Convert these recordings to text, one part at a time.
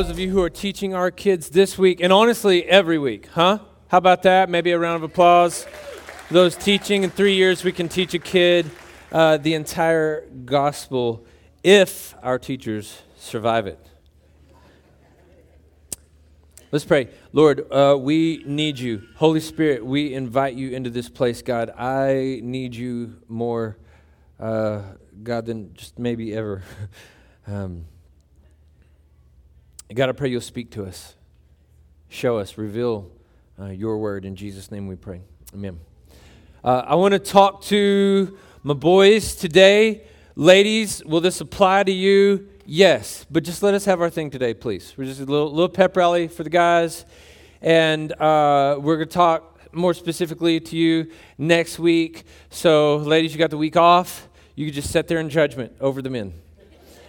those of you who are teaching our kids this week, and honestly, every week, huh? How about that? Maybe a round of applause. Those teaching in three years, we can teach a kid uh, the entire gospel if our teachers survive it. Let's pray. Lord, uh, we need you. Holy Spirit, we invite you into this place, God. I need you more, uh, God, than just maybe ever. um, God, I pray you'll speak to us, show us, reveal uh, your word. In Jesus' name we pray. Amen. Uh, I want to talk to my boys today. Ladies, will this apply to you? Yes, but just let us have our thing today, please. We're just a little, little pep rally for the guys, and uh, we're going to talk more specifically to you next week. So, ladies, you got the week off. You can just sit there in judgment over the men.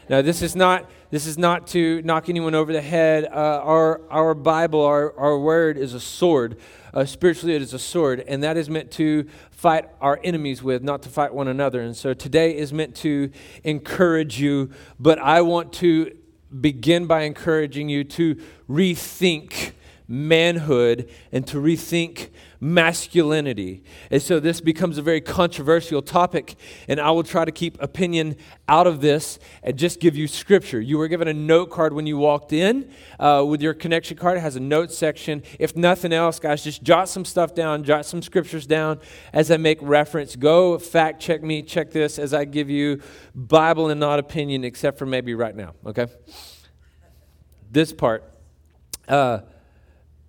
Now, this is not this is not to knock anyone over the head. Uh, our, our Bible, our, our word is a sword. Uh, spiritually, it is a sword, and that is meant to fight our enemies with, not to fight one another. And so today is meant to encourage you, but I want to begin by encouraging you to rethink manhood and to rethink masculinity. And so this becomes a very controversial topic, and I will try to keep opinion out of this and just give you scripture. You were given a note card when you walked in uh, with your connection card. It has a note section. If nothing else, guys, just jot some stuff down, jot some scriptures down as I make reference. Go fact check me, check this as I give you Bible and not opinion, except for maybe right now, okay? This part. Uh,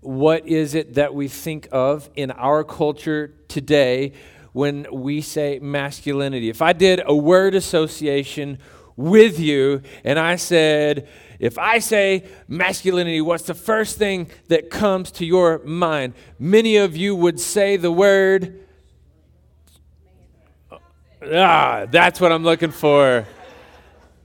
what is it that we think of in our culture today when we say masculinity? If I did a word association with you and I said, if I say masculinity, what's the first thing that comes to your mind? Many of you would say the word, ah, that's what I'm looking for.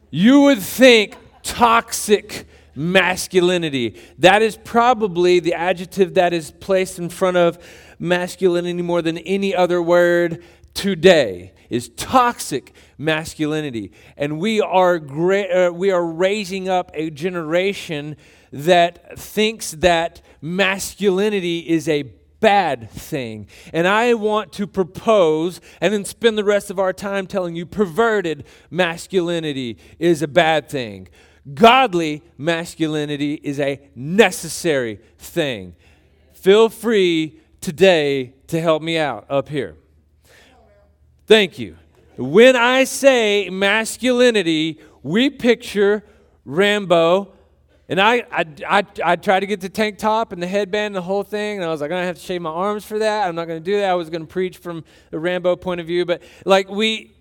You would think toxic masculinity. That is probably the adjective that is placed in front of masculinity more than any other word today is toxic masculinity. And we are gra- uh, we are raising up a generation that thinks that masculinity is a bad thing. And I want to propose and then spend the rest of our time telling you perverted masculinity is a bad thing. Godly masculinity is a necessary thing. Feel free today to help me out up here. Thank you. When I say masculinity, we picture Rambo. And I, I, I, I tried to get the tank top and the headband and the whole thing, and I was like, I'm going to have to shave my arms for that. I'm not going to do that. I was going to preach from the Rambo point of view. But, like, we,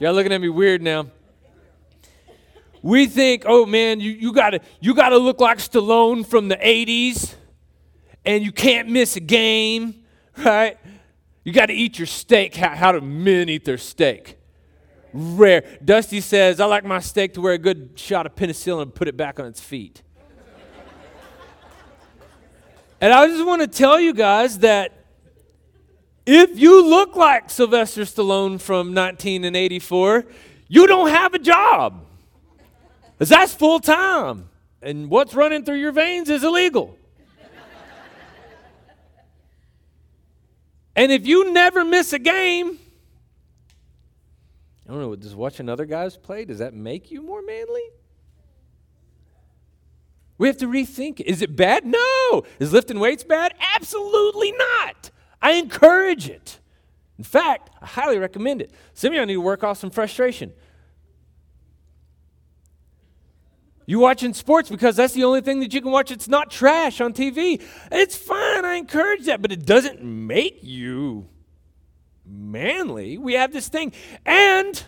Y'all looking at me weird now. We think, oh man, you, you gotta you gotta look like Stallone from the 80s, and you can't miss a game, right? You gotta eat your steak. How, how do men eat their steak? Rare. Dusty says, I like my steak to where a good shot of penicillin and put it back on its feet. and I just want to tell you guys that if you look like Sylvester Stallone from 1984, you don't have a job. Because that's full time. And what's running through your veins is illegal. and if you never miss a game, I don't know, does watching other guys play, does that make you more manly? We have to rethink it. Is it bad? No. Is lifting weights bad? Absolutely not. I encourage it. In fact, I highly recommend it. Some of y'all need to work off some frustration. You watching sports because that's the only thing that you can watch. It's not trash on TV. It's fine. I encourage that, but it doesn't make you manly. We have this thing. And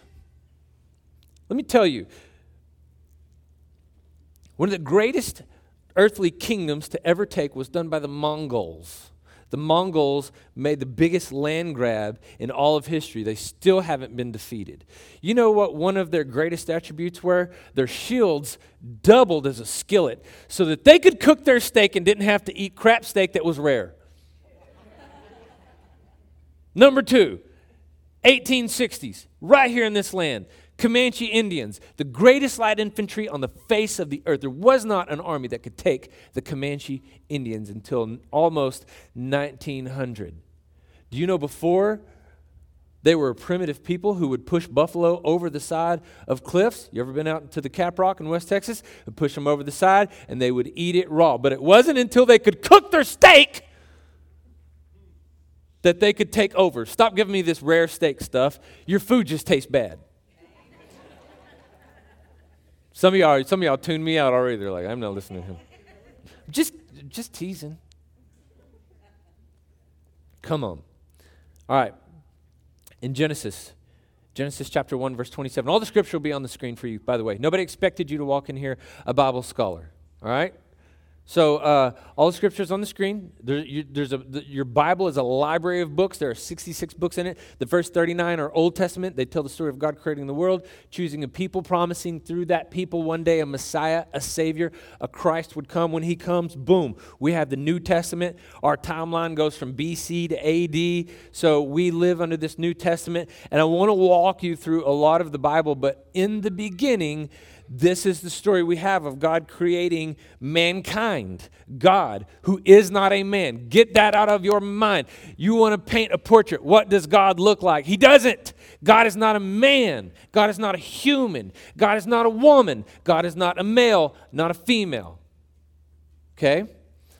let me tell you, one of the greatest earthly kingdoms to ever take was done by the Mongols. The Mongols made the biggest land grab in all of history. They still haven't been defeated. You know what one of their greatest attributes were? Their shields doubled as a skillet so that they could cook their steak and didn't have to eat crap steak that was rare. Number two, 1860s, right here in this land. Comanche Indians, the greatest light infantry on the face of the earth. There was not an army that could take the Comanche Indians until almost 1900. Do you know before they were primitive people who would push buffalo over the side of cliffs? You ever been out to the Caprock in West Texas? Would push them over the side and they would eat it raw. But it wasn't until they could cook their steak that they could take over. Stop giving me this rare steak stuff. Your food just tastes bad. Some of y'all, some of y'all tuned me out already. They're like, I'm not listening to him. Just, just teasing. Come on. All right. In Genesis, Genesis chapter 1, verse 27. All the scripture will be on the screen for you, by the way. Nobody expected you to walk in here a Bible scholar. All right? So uh, all the scriptures on the screen. There, you, there's a, the, your Bible is a library of books. There are 66 books in it. The first 39 are Old Testament. They tell the story of God creating the world, choosing a people, promising through that people one day a Messiah, a Savior, a Christ would come. When He comes, boom, we have the New Testament. Our timeline goes from BC to AD. So we live under this New Testament. And I want to walk you through a lot of the Bible, but in the beginning, this is the story we have of God creating mankind. God, who is not a man. Get that out of your mind. You want to paint a portrait. What does God look like? He doesn't. God is not a man. God is not a human. God is not a woman. God is not a male, not a female. Okay?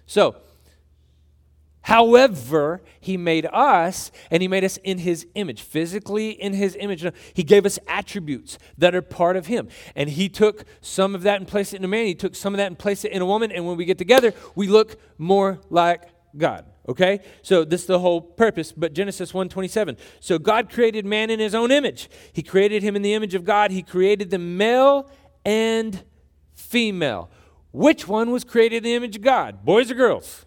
So, However, he made us and he made us in his image, physically in his image. He gave us attributes that are part of him. And he took some of that and placed it in a man. He took some of that and placed it in a woman. And when we get together, we look more like God. Okay? So this is the whole purpose. But Genesis 1:27. So God created man in his own image. He created him in the image of God. He created them male and female. Which one was created in the image of God? Boys or girls?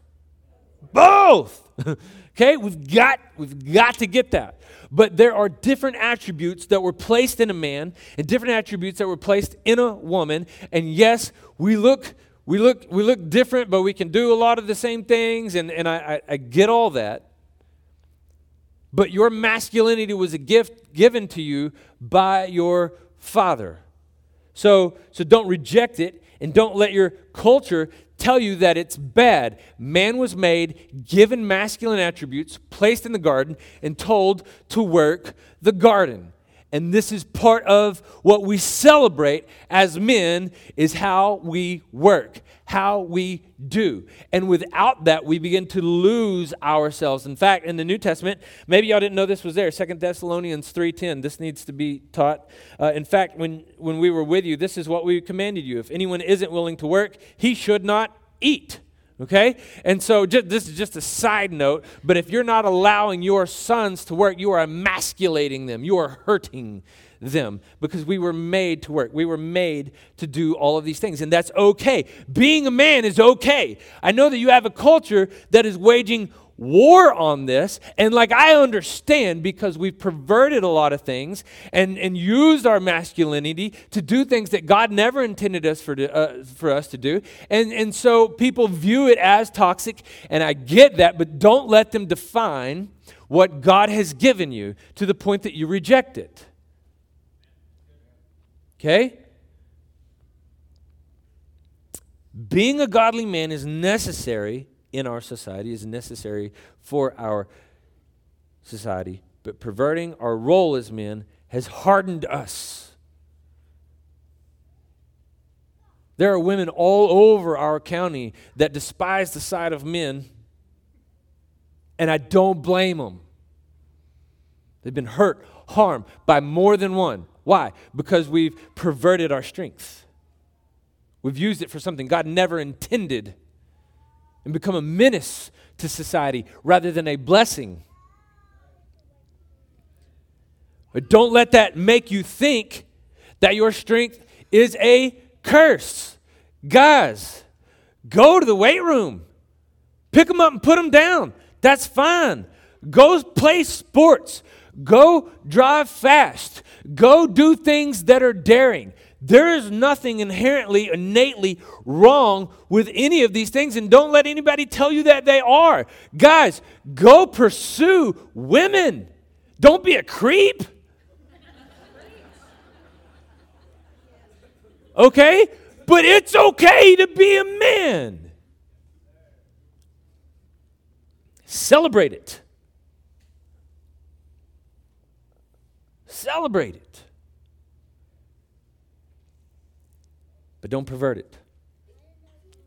Both. okay, we've got we've got to get that. But there are different attributes that were placed in a man and different attributes that were placed in a woman. And yes, we look we look we look different, but we can do a lot of the same things, and, and I, I, I get all that. But your masculinity was a gift given to you by your father. So, so don't reject it and don't let your culture tell you that it's bad. Man was made, given masculine attributes, placed in the garden, and told to work the garden. And this is part of what we celebrate as men is how we work, how we do. And without that, we begin to lose ourselves. In fact, in the New Testament, maybe y'all didn't know this was there, Second Thessalonians 3.10. This needs to be taught. Uh, in fact, when, when we were with you, this is what we commanded you. If anyone isn't willing to work, he should not eat. Okay? And so just, this is just a side note, but if you're not allowing your sons to work, you are emasculating them. You are hurting them because we were made to work. We were made to do all of these things, and that's okay. Being a man is okay. I know that you have a culture that is waging war on this. And like I understand because we've perverted a lot of things and, and used our masculinity to do things that God never intended us for, to, uh, for us to do. And, and so people view it as toxic, and I get that, but don't let them define what God has given you to the point that you reject it. Okay? Being a godly man is necessary in our society, is necessary for our society. But perverting our role as men has hardened us. There are women all over our county that despise the sight of men, and I don't blame them. They've been hurt, harmed by more than one. Why? Because we've perverted our strength. We've used it for something God never intended and become a menace to society rather than a blessing. But don't let that make you think that your strength is a curse. Guys, go to the weight room, pick them up and put them down. That's fine. Go play sports. Go drive fast. Go do things that are daring. There is nothing inherently, innately wrong with any of these things, and don't let anybody tell you that they are. Guys, go pursue women. Don't be a creep. Okay? But it's okay to be a man. Celebrate it. Celebrate it. But don't pervert it.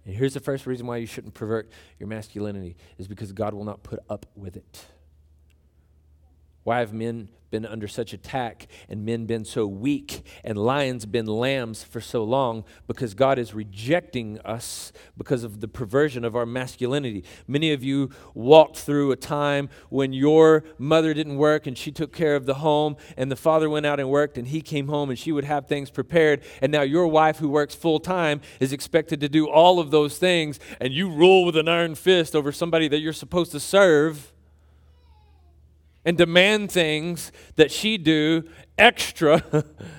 And here's the first reason why you shouldn't pervert your masculinity is because God will not put up with it. Why have men been under such attack and men been so weak and lions been lambs for so long because God is rejecting us because of the perversion of our masculinity. Many of you walked through a time when your mother didn't work and she took care of the home and the father went out and worked and he came home and she would have things prepared and now your wife who works full time is expected to do all of those things and you rule with an iron fist over somebody that you're supposed to serve and demand things that she do extra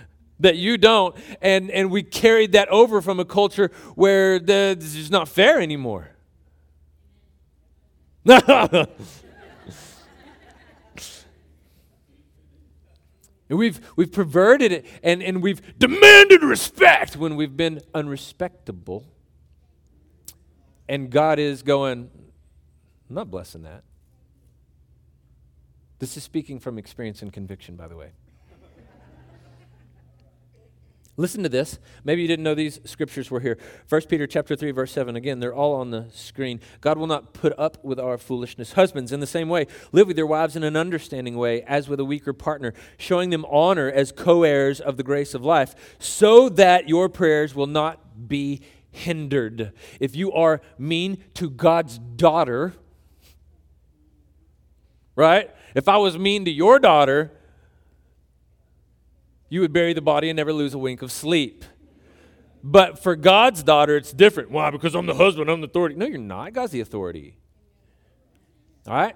that you don't and and we carried that over from a culture where the, this is not fair anymore And we've, we've perverted it and, and we've demanded respect when we've been unrespectable. And God is going, I'm not blessing that. This is speaking from experience and conviction, by the way. Listen to this. Maybe you didn't know these scriptures were here. 1 Peter chapter 3 verse 7 again, they're all on the screen. God will not put up with our foolishness. Husbands in the same way, live with your wives in an understanding way as with a weaker partner, showing them honor as co-heirs of the grace of life, so that your prayers will not be hindered. If you are mean to God's daughter, right? If I was mean to your daughter, you would bury the body and never lose a wink of sleep. But for God's daughter, it's different. Why? Because I'm the husband, I'm the authority. No, you're not. God's the authority. All right?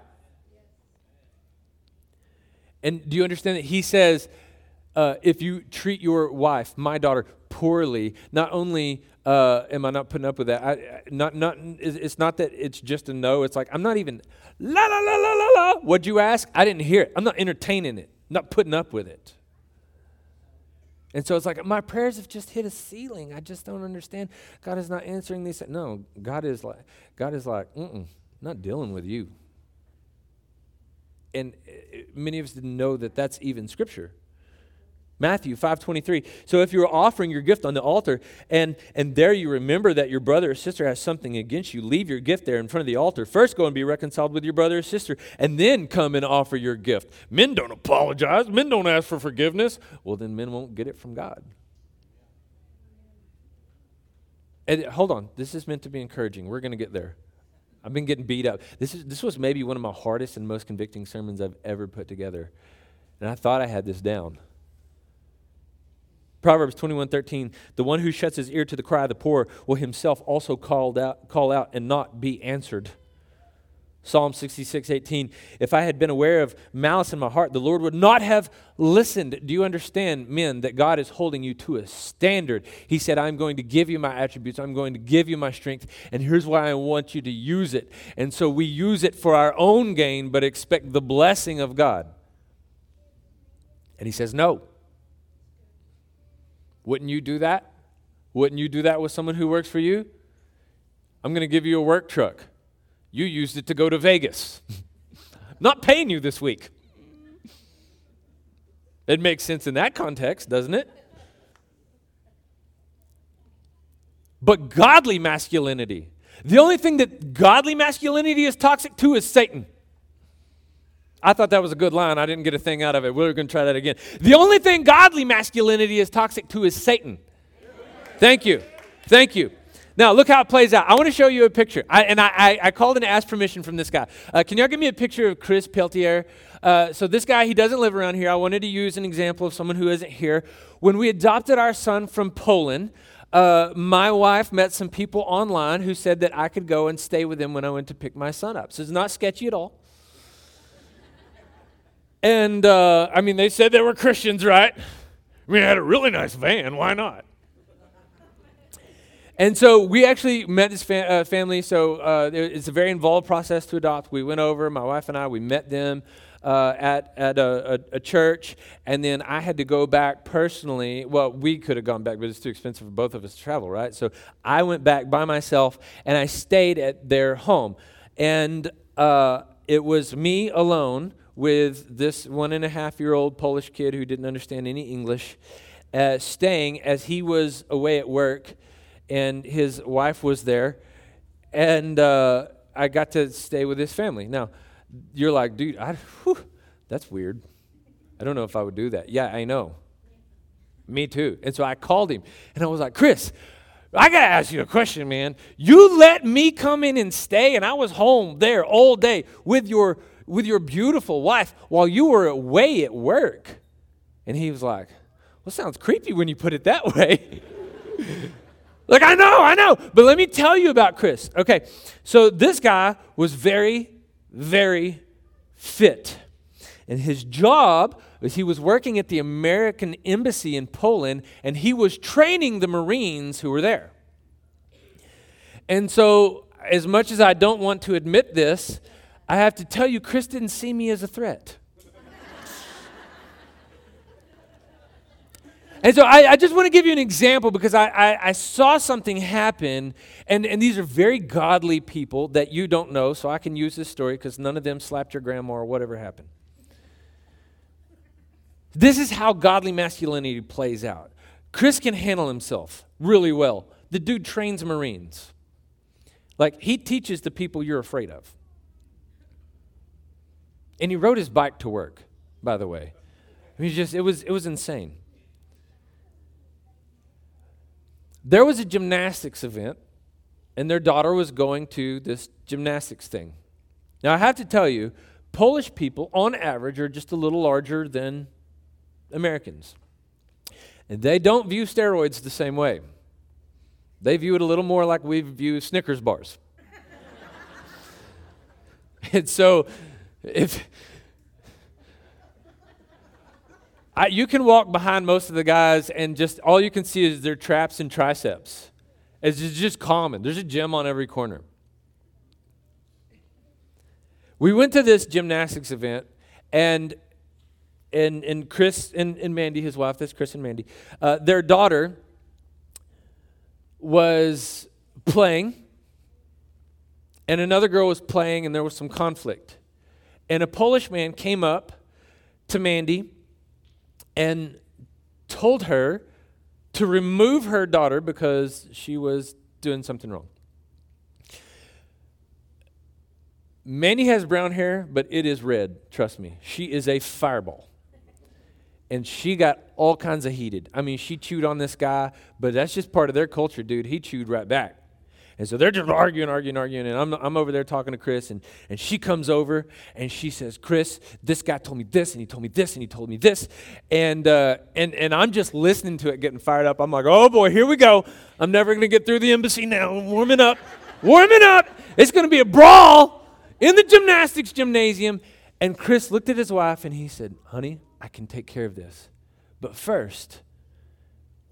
And do you understand that He says, uh, if you treat your wife, my daughter, poorly, not only uh, am I not putting up with that, I, not, not, it's not that it's just a no. It's like, I'm not even, la, la, la, la, la, la. What'd you ask? I didn't hear it. I'm not entertaining it, not putting up with it. And so it's like, my prayers have just hit a ceiling. I just don't understand. God is not answering these. No, God is like, God is like, mm not dealing with you. And uh, many of us didn't know that that's even scripture. Matthew 5:23. So if you're offering your gift on the altar and and there you remember that your brother or sister has something against you, leave your gift there in front of the altar. First go and be reconciled with your brother or sister and then come and offer your gift. Men don't apologize. Men don't ask for forgiveness. Well, then men won't get it from God. And hold on. This is meant to be encouraging. We're going to get there. I've been getting beat up. This is this was maybe one of my hardest and most convicting sermons I've ever put together. And I thought I had this down. Proverbs 21:13, the one who shuts his ear to the cry of the poor will himself also called out, call out and not be answered. Psalm 66:18, if I had been aware of malice in my heart, the Lord would not have listened. Do you understand, men, that God is holding you to a standard? He said, I'm going to give you my attributes, I'm going to give you my strength, and here's why I want you to use it. And so we use it for our own gain, but expect the blessing of God. And he says, No. Wouldn't you do that? Wouldn't you do that with someone who works for you? I'm going to give you a work truck. You used it to go to Vegas. Not paying you this week. It makes sense in that context, doesn't it? But godly masculinity, the only thing that godly masculinity is toxic to is Satan. I thought that was a good line. I didn't get a thing out of it. We're going to try that again. The only thing godly masculinity is toxic to is Satan. Thank you. Thank you. Now, look how it plays out. I want to show you a picture. I, and I, I, I, called and asked permission from this guy. Uh, can y'all give me a picture of Chris Peltier? Uh, so, this guy, he doesn't live around here. I wanted to use an example of someone who isn't here. When we adopted our son from Poland, uh, my wife met some people online who said that I could go and stay with them when I went to pick my son up. So it's not sketchy at all. And uh, I mean, they said they were Christians, right? I mean, I had a really nice van. Why not? And so we actually met this uh, family. So uh, it's a very involved process to adopt. We went over, my wife and I, we met them uh, at, at a, a, a, church, and then I had to go back personally. Well, we could have gone back, but it's too expensive for both of us to travel, right? So I went back by myself, and I stayed at their home. And uh, it was me alone with this one and a half year old Polish kid who didn't understand any English, uh, staying as he was away at work, and his wife was there. And uh, I got to stay with his family. Now, you're like, dude, I, whew, that's weird. I don't know if I would do that. Yeah, I know. Me too. And so I called him and I was like, Chris, I got to ask you a question, man. You let me come in and stay, and I was home there all day with your, with your beautiful wife while you were away at work. And he was like, Well, sounds creepy when you put it that way. like, I know, I know. But let me tell you about Chris. Okay, so this guy was very very fit. And his job was he was working at the American Embassy in Poland and he was training the Marines who were there. And so, as much as I don't want to admit this, I have to tell you, Chris didn't see me as a threat. And so I, I just want to give you an example because I, I, I, saw something happen, and, and these are very godly people that you don't know, so I can use this story because none of them slapped your grandma or whatever happened. This is how godly masculinity plays out. Chris can handle himself really well. The dude trains Marines. Like, he teaches the people you're afraid of. And he rode his bike to work, by the way. I mean, just, it was, it was insane. There was a gymnastics event, and their daughter was going to this gymnastics thing. Now, I have to tell you, Polish people, on average, are just a little larger than Americans. And they don't view steroids the same way. They view it a little more like we view Snickers bars. and so, if I, you can walk behind most of the guys, and just all you can see is their traps and triceps. It's just common. There's a gym on every corner. We went to this gymnastics event, and and and Chris and, and Mandy, his wife, that's Chris and Mandy, uh, their daughter was playing, and another girl was playing, and there was some conflict. And a Polish man came up to Mandy and told her to remove her daughter because she was doing something wrong. Mandy has brown hair, but it is red, trust me. She is a fireball. And she got all kinds of heated. I mean, she chewed on this guy, but that's just part of their culture, dude. He chewed right back. And so they're just arguing, arguing, arguing. And I'm, I'm over there talking to Chris, and, and she comes over and she says, Chris, this guy told me this, and he told me this, and he told me this. And, uh, and, and I'm just listening to it, getting fired up. I'm like, oh boy, here we go. I'm never going to get through the embassy now. I'm warming up, warming up. It's going to be a brawl in the gymnastics gymnasium. And Chris looked at his wife and he said, honey, I can take care of this. But first,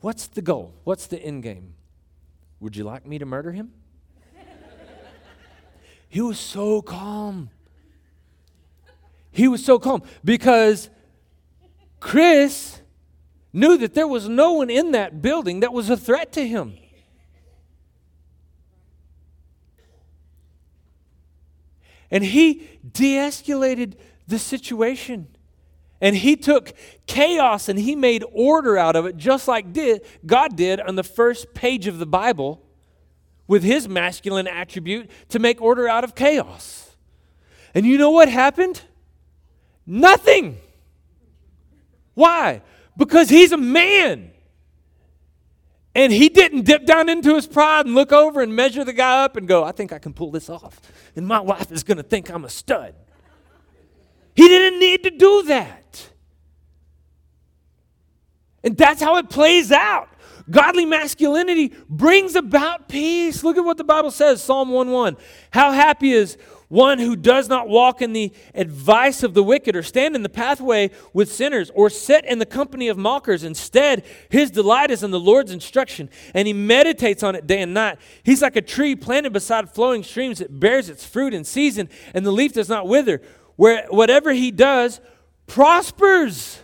what's the goal? What's the end game? Would you like me to murder him? he was so calm. He was so calm because Chris knew that there was no one in that building that was a threat to him. And he de escalated the situation. And he took chaos and he made order out of it, just like did, God did on the first page of the Bible with his masculine attribute to make order out of chaos. And you know what happened? Nothing. Why? Because he's a man. And he didn't dip down into his pride and look over and measure the guy up and go, I think I can pull this off. And my wife is going to think I'm a stud. He didn't need to do that. And that's how it plays out. Godly masculinity brings about peace. Look at what the Bible says Psalm 1 1. How happy is one who does not walk in the advice of the wicked, or stand in the pathway with sinners, or sit in the company of mockers. Instead, his delight is in the Lord's instruction, and he meditates on it day and night. He's like a tree planted beside flowing streams that bears its fruit in season, and the leaf does not wither. Where whatever he does prospers.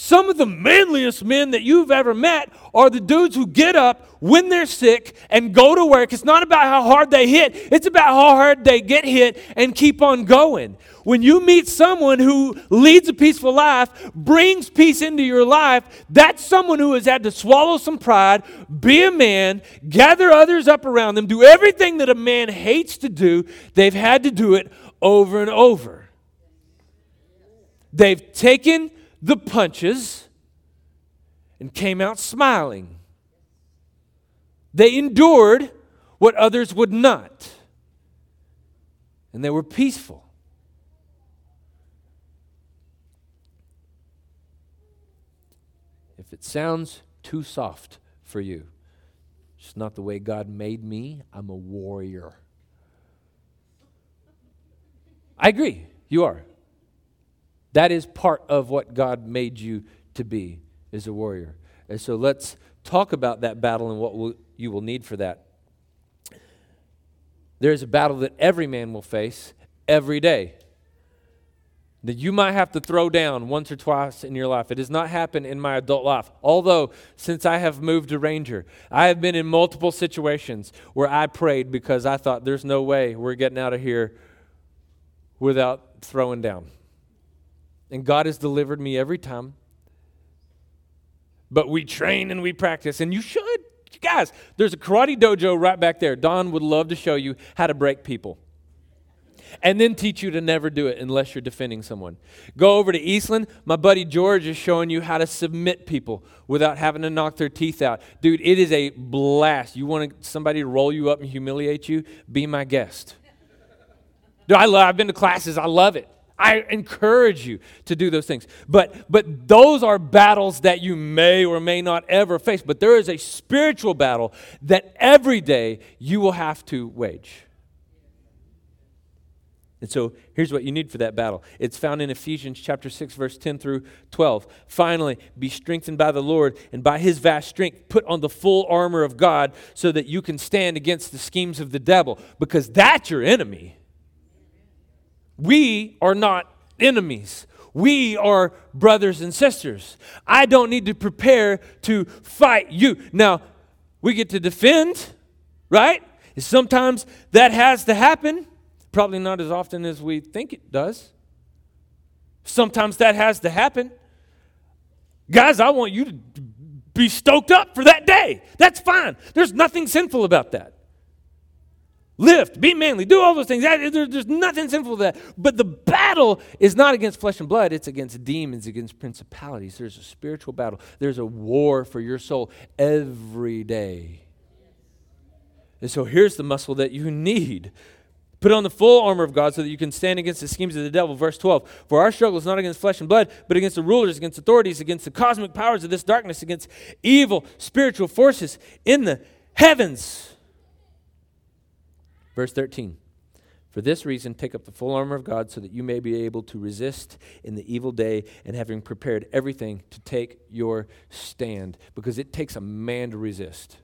Some of the manliest men that you've ever met are the dudes who get up when they're sick and go to work. It's not about how hard they hit, it's about how hard they get hit and keep on going. When you meet someone who leads a peaceful life, brings peace into your life, that's someone who has had to swallow some pride, be a man, gather others up around them, do everything that a man hates to do. They've had to do it over and over. They've taken the punches and came out smiling. They endured what others would not, and they were peaceful. If it sounds too soft for you, it's not the way God made me. I'm a warrior. I agree, you are. That is part of what God made you to be, is a warrior. And so let's talk about that battle and what will, you will need for that. There is a battle that every man will face every day that you might have to throw down once or twice in your life. It has not happened in my adult life. Although, since I have moved to Ranger, I have been in multiple situations where I prayed because I thought there's no way we're getting out of here without throwing down. And God has delivered me every time. But we train and we practice, and you should. Guys, there's a karate dojo right back there. Don would love to show you how to break people. And then teach you to never do it unless you're defending someone. Go over to Eastland. My buddy George is showing you how to submit people without having to knock their teeth out. Dude, it is a blast. You want somebody to roll you up and humiliate you? Be my guest. Dude, I love, I've been to classes. I love it. I encourage you to do those things. But but those are battles that you may or may not ever face. But there is a spiritual battle that every day you will have to wage. And so here's what you need for that battle. It's found in Ephesians chapter 6 verse 10 through 12. Finally, be strengthened by the Lord and by his vast strength put on the full armor of God so that you can stand against the schemes of the devil because that's your enemy. We are not enemies. We are brothers and sisters. I don't need to prepare to fight you. Now, we get to defend, right? Sometimes that has to happen. Probably not as often as we think it does. Sometimes that has to happen. Guys, I want you to be stoked up for that day. That's fine. There's nothing sinful about that lift, be manly, do all those things. There's nothing sinful to that. But the battle is not against flesh and blood, it's against demons, against principalities. There's a spiritual battle, there's a war for your soul every day. And so here's the muscle that you need. Put on the full armor of God so that you can stand against the schemes of the devil. Verse 12 For our struggle is not against flesh and blood, but against the rulers, against authorities, against the cosmic powers of this darkness, against evil spiritual forces in the heavens. Verse 13 For this reason, take up the full armor of God so that you may be able to resist in the evil day and having prepared everything to take your stand. Because it takes a man to resist.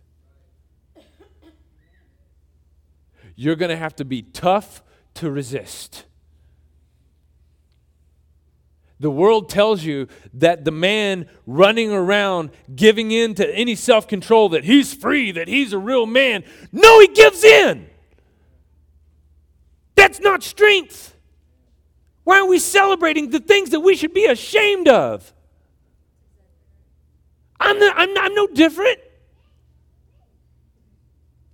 You're going to have to be tough to resist. The world tells you that the man running around giving in to any self control, that he's free, that he's a real man. No, he gives in. That's not strength. Why aren't we celebrating the things that we should be ashamed of? I'm, not, I'm, I'm no different.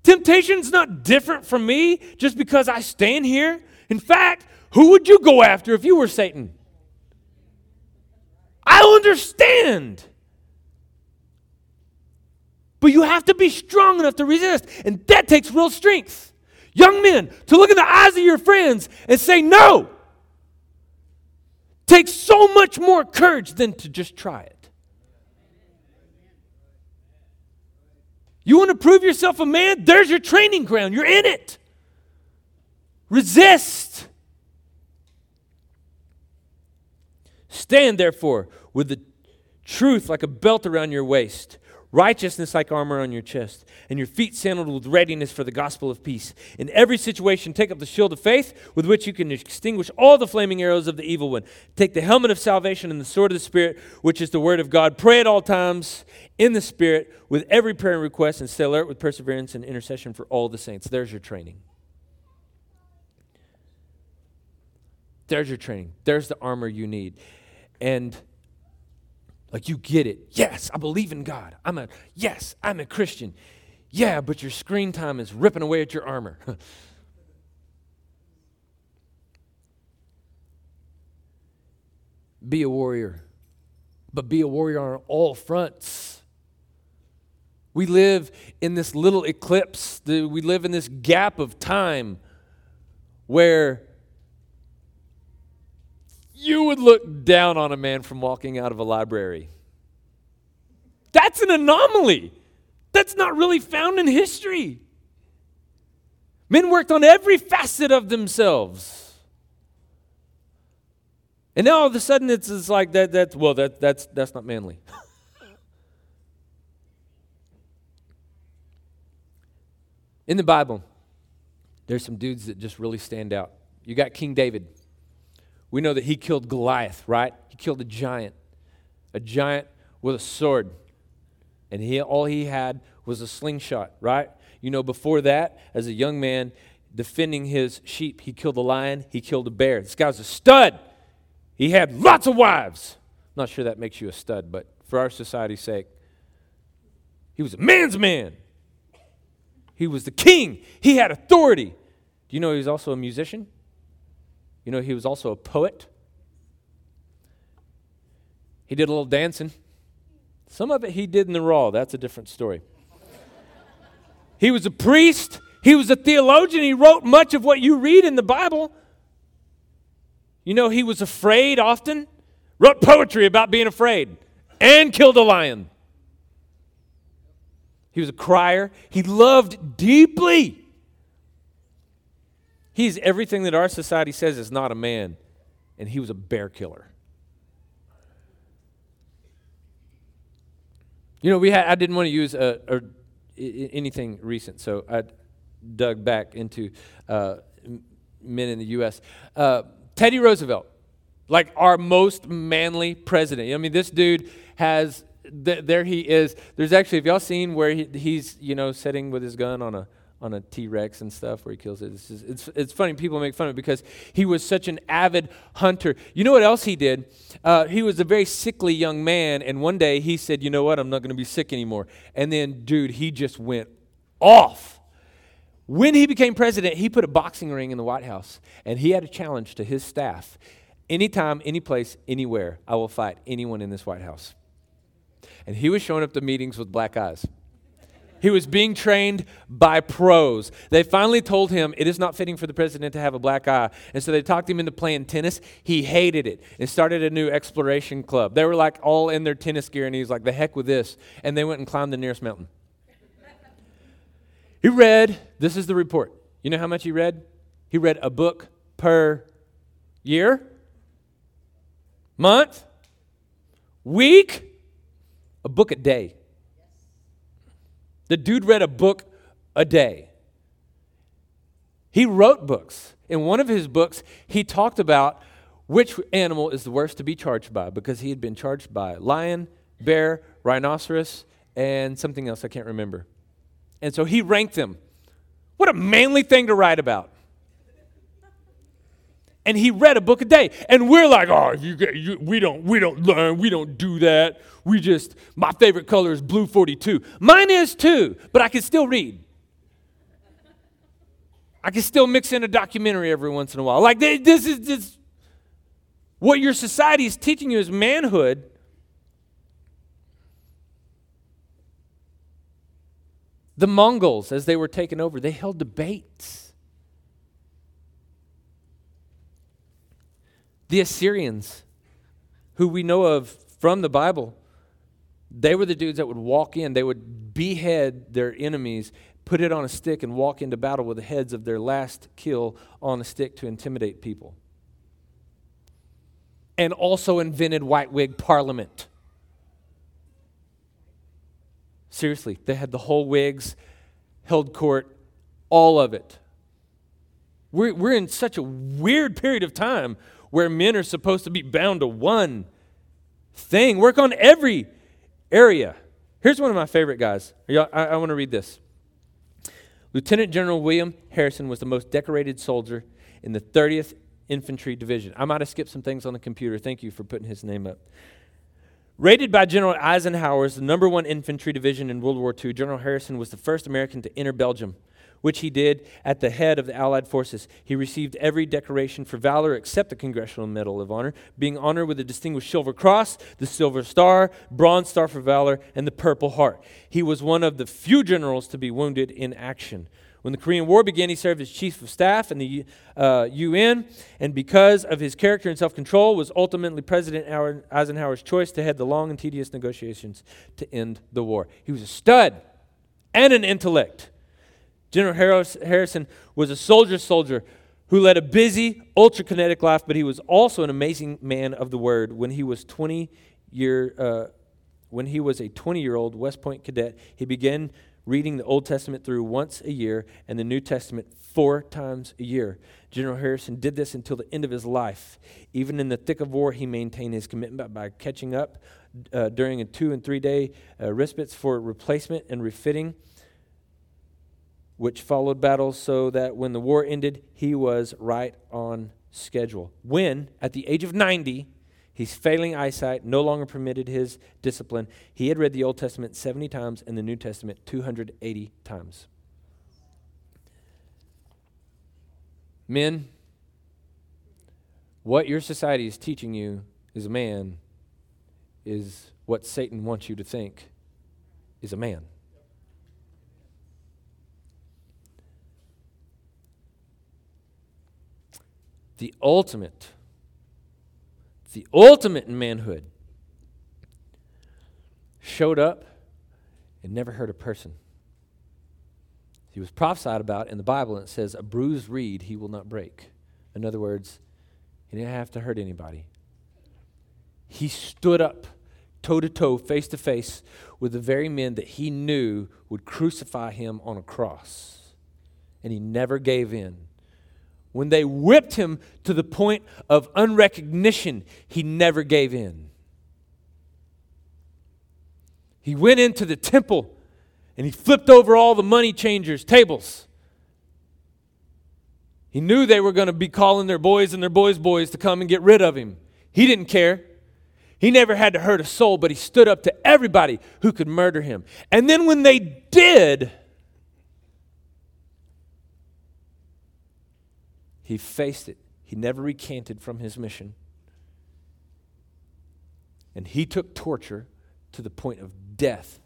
Temptation's not different from me just because I stand here. In fact, who would you go after if you were Satan? I understand. But you have to be strong enough to resist, and that takes real strength. Young men, to look in the eyes of your friends and say no takes so much more courage than to just try it. You want to prove yourself a man? There's your training ground. You're in it. Resist. Stand, therefore, with the truth like a belt around your waist, righteousness like armor on your chest, and your feet sandaled with readiness for the gospel of peace. In every situation, take up the shield of faith with which you can extinguish all the flaming arrows of the evil one. Take the helmet of salvation and the sword of the Spirit, which is the word of God. Pray at all times in the Spirit with every prayer and request, and stay alert with perseverance and intercession for all the saints. There's your training. There's your training. There's the armor you need. And like you get it. Yes, I believe in God. I'm a yes, I'm a Christian. Yeah, but your screen time is ripping away at your armor. be a warrior, but be a warrior on all fronts. We live in this little eclipse. We live in this gap of time where you would look down on a man from walking out of a library. That's an anomaly. That's not really found in history. Men worked on every facet of themselves. And now all of a sudden it's, it's like that that's well that that's that's not manly. in the Bible, there's some dudes that just really stand out. You got King David. We know that he killed Goliath, right? He killed a giant, a giant with a sword. And he, all he had was a slingshot, right? You know, before that, as a young man defending his sheep, he killed a lion, he killed a bear. This guy was a stud. He had lots of wives. I'm not sure that makes you a stud, but for our society's sake, he was a man's man. He was the king. He had authority. Do you know he was also a musician? You know, he was also a poet. He did a little dancing. Some of it he did in the raw. That's a different story. he was a priest. He was a theologian. He wrote much of what you read in the Bible. You know, he was afraid often, wrote poetry about being afraid, and killed a lion. He was a crier. He loved deeply. He's everything that our society says is not a man, and he was a bear killer. You know, we had, I didn't want to use a, a, anything recent, so I dug back into uh, men in the U.S. Uh, Teddy Roosevelt, like our most manly president. I mean, this dude has, th- there he is. There's actually, have y'all seen where he, he's, you know, sitting with his gun on a on a T-Rex and stuff where he kills it. It's, just, it's, it's funny. People make fun of it because he was such an avid hunter. You know what else he did? Uh, he was a very sickly young man, and one day he said, you know what, I'm not going to be sick anymore. And then, dude, he just went off. When he became president, he put a boxing ring in the White House, and he had a challenge to his staff. Anytime, any place, anywhere, I will fight anyone in this White House. And he was showing up to meetings with black eyes. He was being trained by pros. They finally told him it is not fitting for the president to have a black eye. And so they talked him into playing tennis. He hated it and started a new exploration club. They were like all in their tennis gear, and he was like, the heck with this. And they went and climbed the nearest mountain. He read, this is the report. You know how much he read? He read a book per year, month, week, a book a day. The dude read a book a day. He wrote books. In one of his books, he talked about which animal is the worst to be charged by because he had been charged by lion, bear, rhinoceros, and something else I can't remember. And so he ranked them. What a manly thing to write about and he read a book a day. And we're like, oh, you, you, we don't, we don't learn, we don't do that. We just, my favorite color is blue 42. Mine is too, but I can still read. I can still mix in a documentary every once in a while. Like this is this, what your society is teaching you is manhood. The Mongols, as they were taken over, they held debates The Assyrians, who we know of from the Bible, they were the dudes that would walk in, they would behead their enemies, put it on a stick, and walk into battle with the heads of their last kill on a stick to intimidate people. And also invented white wig parliament. Seriously, they had the whole wigs, held court, all of it. We're, we're in such a weird period of time where men are supposed to be bound to one thing, work on every area. Here's one of my favorite guys. I, I want to read this. Lieutenant General William Harrison was the most decorated soldier in the 30th Infantry Division. I might have skipped some things on the computer. Thank you for putting his name up. Rated by General Eisenhower as the number one infantry division in World War II, General Harrison was the first American to enter Belgium which he did at the head of the Allied forces. He received every decoration for valor except the Congressional Medal of Honor, being honored with the Distinguished Silver Cross, the Silver Star, Bronze Star for Valor, and the Purple Heart. He was one of the few generals to be wounded in action. When the Korean War began, he served as chief of staff in the uh, UN, and because of his character and self control, was ultimately President Eisenhower's choice to head the long and tedious negotiations to end the war. He was a stud and an intellect. General Harrison was a soldier's soldier who led a busy, ultra kinetic life, but he was also an amazing man of the word. When he was 20 year, uh, when he was a 20 year old West Point cadet, he began reading the Old Testament through once a year and the New Testament four times a year. General Harrison did this until the end of his life. Even in the thick of war, he maintained his commitment by catching up uh, during a two and three day uh, respites for replacement and refitting which followed battles, so that when the war ended, he was right on schedule. When, at the age of 90, his failing eyesight no longer permitted his discipline, he had read the Old Testament 70 times and the New Testament 280 times. Men, what your society is teaching you is a man is what Satan wants you to think is a man. The ultimate, the ultimate in manhood, showed up and never hurt a person. He was prophesied about in the Bible, and it says, A bruised reed he will not break. In other words, he didn't have to hurt anybody. He stood up toe to toe, face to face with the very men that he knew would crucify him on a cross. And he never gave in. When they whipped him to the point of unrecognition, he never gave in. He went into the temple and he flipped over all the money changers' tables. He knew they were going to be calling their boys and their boys' boys to come and get rid of him. He didn't care. He never had to hurt a soul, but he stood up to everybody who could murder him. And then when they did, He faced it. He never recanted from his mission. And he took torture to the point of death.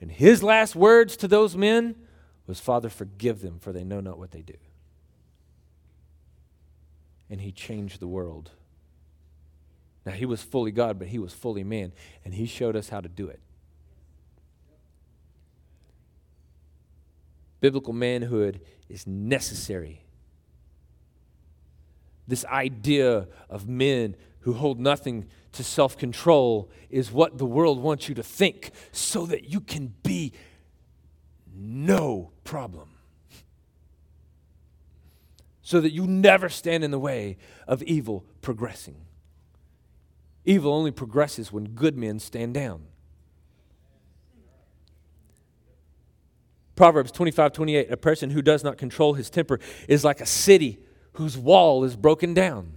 And his last words to those men was, Father, forgive them, for they know not what they do. And he changed the world. Now, he was fully God, but he was fully man, and he showed us how to do it. Biblical manhood is necessary this idea of men who hold nothing to self control is what the world wants you to think so that you can be no problem. So that you never stand in the way of evil progressing. Evil only progresses when good men stand down. Proverbs 25 28 A person who does not control his temper is like a city whose wall is broken down.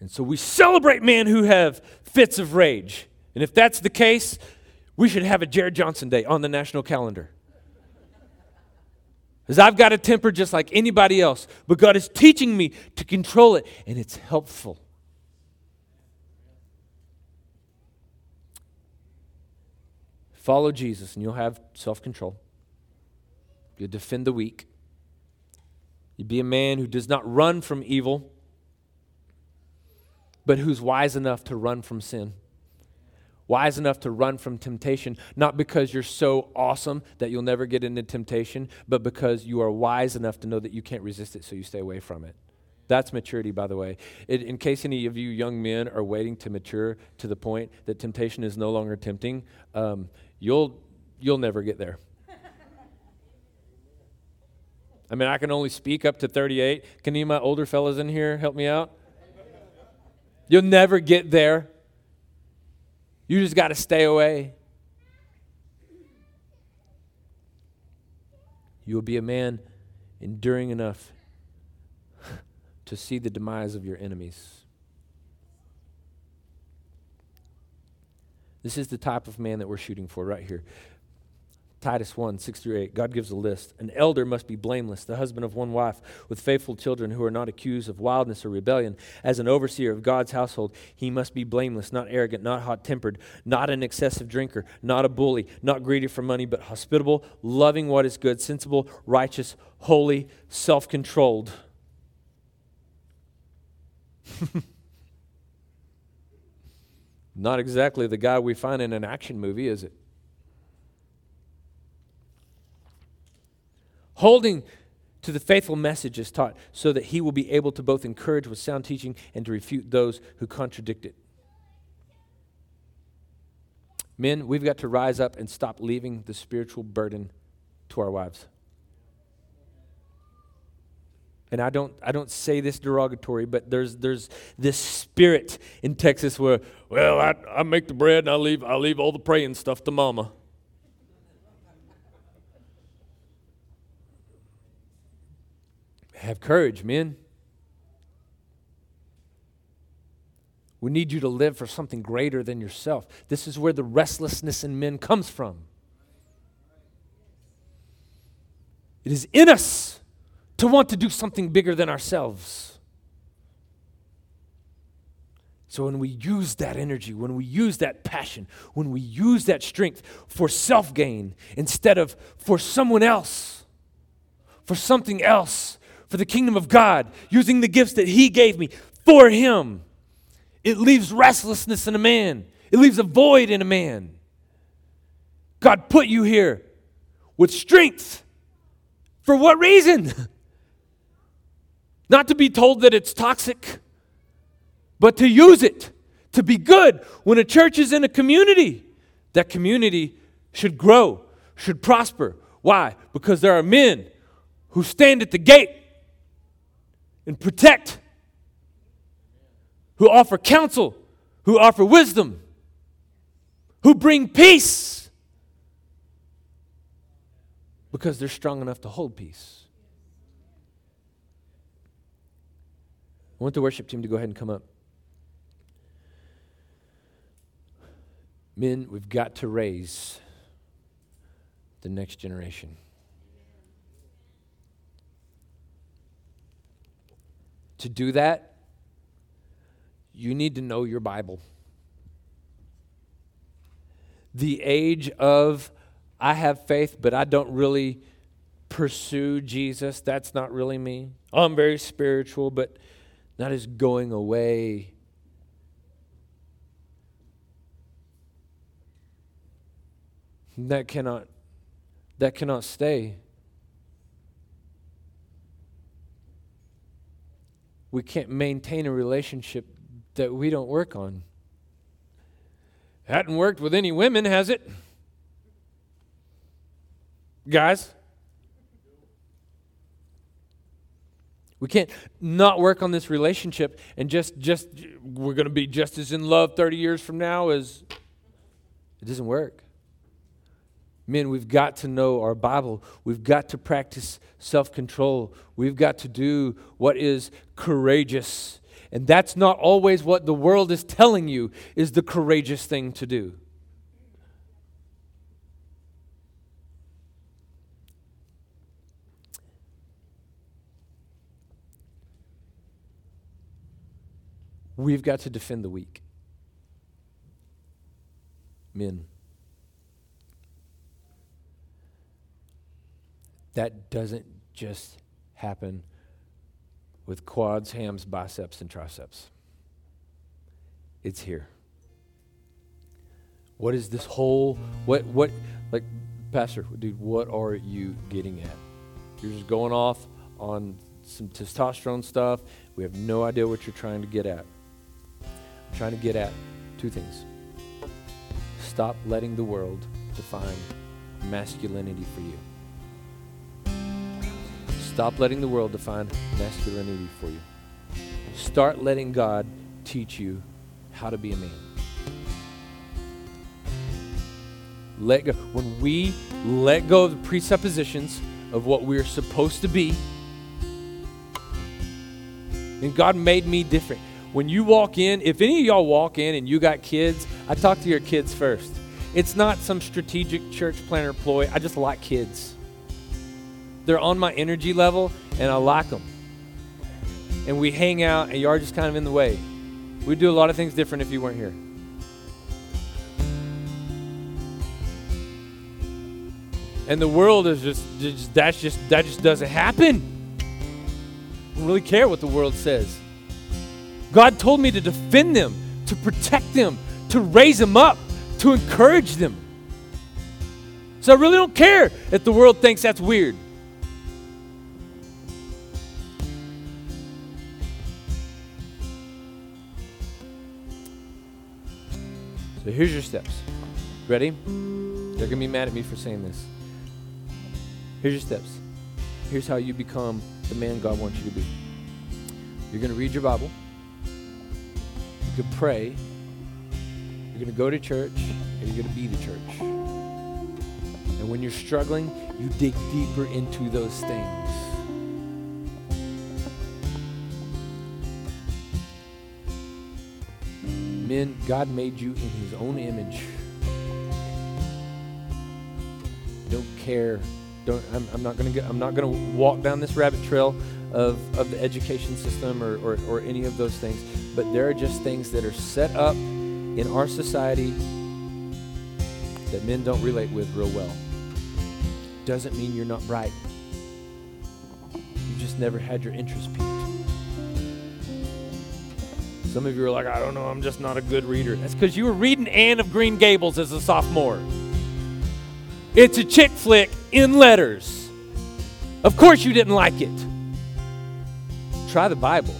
And so we celebrate men who have fits of rage. And if that's the case, we should have a Jared Johnson Day on the national calendar. Because I've got a temper just like anybody else, but God is teaching me to control it, and it's helpful. Follow Jesus, and you'll have self control. You'll defend the weak. You be a man who does not run from evil, but who's wise enough to run from sin. wise enough to run from temptation, not because you're so awesome that you'll never get into temptation, but because you are wise enough to know that you can't resist it, so you stay away from it. That's maturity, by the way. It, in case any of you young men are waiting to mature to the point that temptation is no longer tempting, um, you'll, you'll never get there. I mean, I can only speak up to 38. Can any of my older fellas in here help me out? You'll never get there. You just got to stay away. You will be a man enduring enough to see the demise of your enemies. This is the type of man that we're shooting for right here. Titus 1 6 through 8. God gives a list. An elder must be blameless, the husband of one wife, with faithful children who are not accused of wildness or rebellion. As an overseer of God's household, he must be blameless, not arrogant, not hot tempered, not an excessive drinker, not a bully, not greedy for money, but hospitable, loving what is good, sensible, righteous, holy, self controlled. not exactly the guy we find in an action movie, is it? Holding to the faithful message is taught, so that he will be able to both encourage with sound teaching and to refute those who contradict it. Men, we've got to rise up and stop leaving the spiritual burden to our wives. And I don't, I don't say this derogatory, but there's, there's this spirit in Texas where, well, I, I make the bread and I leave, I leave all the praying stuff to mama. Have courage, men. We need you to live for something greater than yourself. This is where the restlessness in men comes from. It is in us to want to do something bigger than ourselves. So, when we use that energy, when we use that passion, when we use that strength for self gain instead of for someone else, for something else, for the kingdom of God, using the gifts that He gave me for Him, it leaves restlessness in a man, it leaves a void in a man. God put you here with strength. For what reason? Not to be told that it's toxic, but to use it to be good. When a church is in a community, that community should grow, should prosper. Why? Because there are men who stand at the gate and protect, who offer counsel, who offer wisdom, who bring peace because they're strong enough to hold peace. I want the worship team to go ahead and come up. Men, we've got to raise the next generation. To do that, you need to know your Bible. The age of, I have faith, but I don't really pursue Jesus, that's not really me. I'm very spiritual, but that is going away. That cannot that cannot stay. We can't maintain a relationship that we don't work on. Hadn't worked with any women, has it? Guys? We can't not work on this relationship and just just we're going to be just as in love 30 years from now as it doesn't work. Men, we've got to know our Bible. We've got to practice self control. We've got to do what is courageous. And that's not always what the world is telling you is the courageous thing to do. We've got to defend the weak. Men. That doesn't just happen with quads, hams, biceps, and triceps. It's here. What is this whole what what like pastor dude what are you getting at? You're just going off on some testosterone stuff. We have no idea what you're trying to get at. I'm trying to get at two things. Stop letting the world define masculinity for you. Stop letting the world define masculinity for you. Start letting God teach you how to be a man. Let go. When we let go of the presuppositions of what we're supposed to be, and God made me different. When you walk in, if any of y'all walk in and you got kids, I talk to your kids first. It's not some strategic church planner ploy. I just like kids. They're on my energy level, and I like them. And we hang out, and you are just kind of in the way. We'd do a lot of things different if you weren't here. And the world is just, just that's just that just doesn't happen. I don't really care what the world says. God told me to defend them, to protect them, to raise them up, to encourage them. So I really don't care if the world thinks that's weird. So here's your steps. Ready? They're going to be mad at me for saying this. Here's your steps. Here's how you become the man God wants you to be. You're going to read your Bible. You can pray. You're going to go to church, and you're going to be the church. And when you're struggling, you dig deeper into those things. Men, God made you in his own image. Don't care. Don't I'm, I'm not gonna get I'm not gonna walk down this rabbit trail of, of the education system or, or, or any of those things. But there are just things that are set up in our society that men don't relate with real well. Doesn't mean you're not bright. You just never had your interest. Some of you are like, I don't know, I'm just not a good reader. That's because you were reading Anne of Green Gables as a sophomore. It's a chick flick in letters. Of course, you didn't like it. Try the Bible.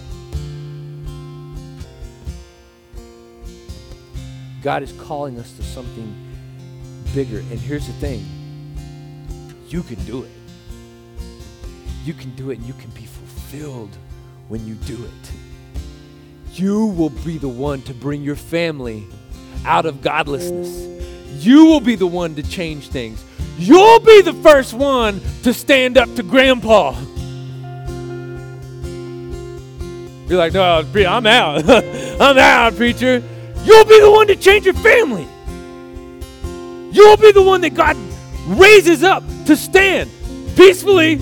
God is calling us to something bigger. And here's the thing you can do it. You can do it, and you can be fulfilled when you do it. You will be the one to bring your family out of godlessness. You will be the one to change things. You'll be the first one to stand up to grandpa. You're like, no, I'm out. I'm out, preacher. You'll be the one to change your family. You'll be the one that God raises up to stand peacefully,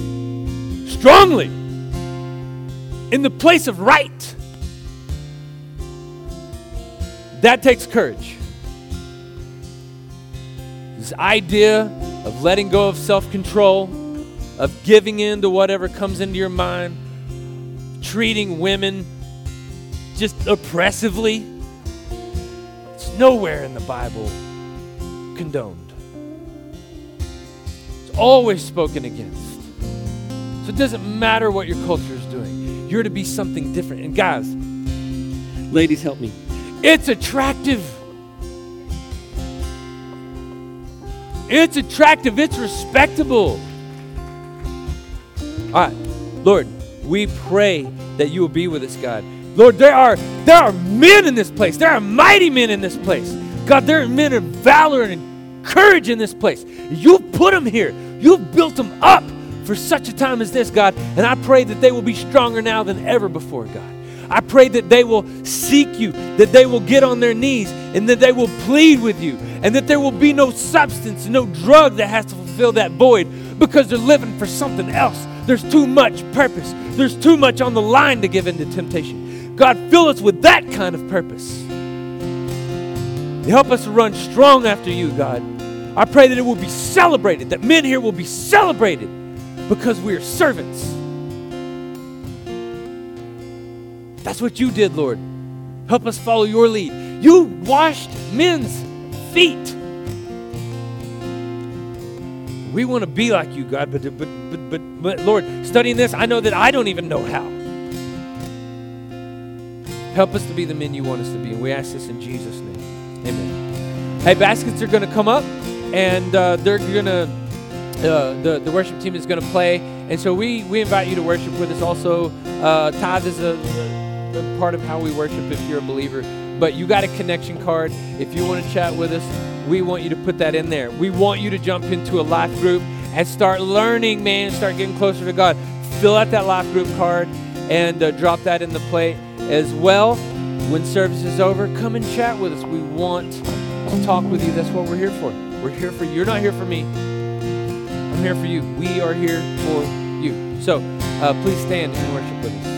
strongly, in the place of right. That takes courage. This idea of letting go of self control, of giving in to whatever comes into your mind, treating women just oppressively, it's nowhere in the Bible condoned. It's always spoken against. So it doesn't matter what your culture is doing, you're to be something different. And guys, ladies, help me. It's attractive. It's attractive. It's respectable. All right, Lord, we pray that you will be with us, God. Lord, there are there are men in this place. There are mighty men in this place. God, there are men of valor and courage in this place. You've put them here. You've built them up for such a time as this, God. And I pray that they will be stronger now than ever before, God. I pray that they will seek you, that they will get on their knees, and that they will plead with you, and that there will be no substance, no drug that has to fulfill that void because they're living for something else. There's too much purpose, there's too much on the line to give into temptation. God, fill us with that kind of purpose. Help us to run strong after you, God. I pray that it will be celebrated, that men here will be celebrated because we are servants. That's what you did, Lord. Help us follow your lead. You washed men's feet. We want to be like you, God, but, but, but, but, but Lord, studying this, I know that I don't even know how. Help us to be the men you want us to be. And we ask this in Jesus' name. Amen. Hey, baskets are going to come up, and uh, they're going to, uh, the, the worship team is going to play. And so we, we invite you to worship with us. Also, uh, tithe is a, part of how we worship if you're a believer. But you got a connection card. If you want to chat with us, we want you to put that in there. We want you to jump into a life group and start learning, man, start getting closer to God. Fill out that life group card and uh, drop that in the plate as well. When service is over, come and chat with us. We want to talk with you. That's what we're here for. We're here for you. You're not here for me. I'm here for you. We are here for you. So uh, please stand and worship with us.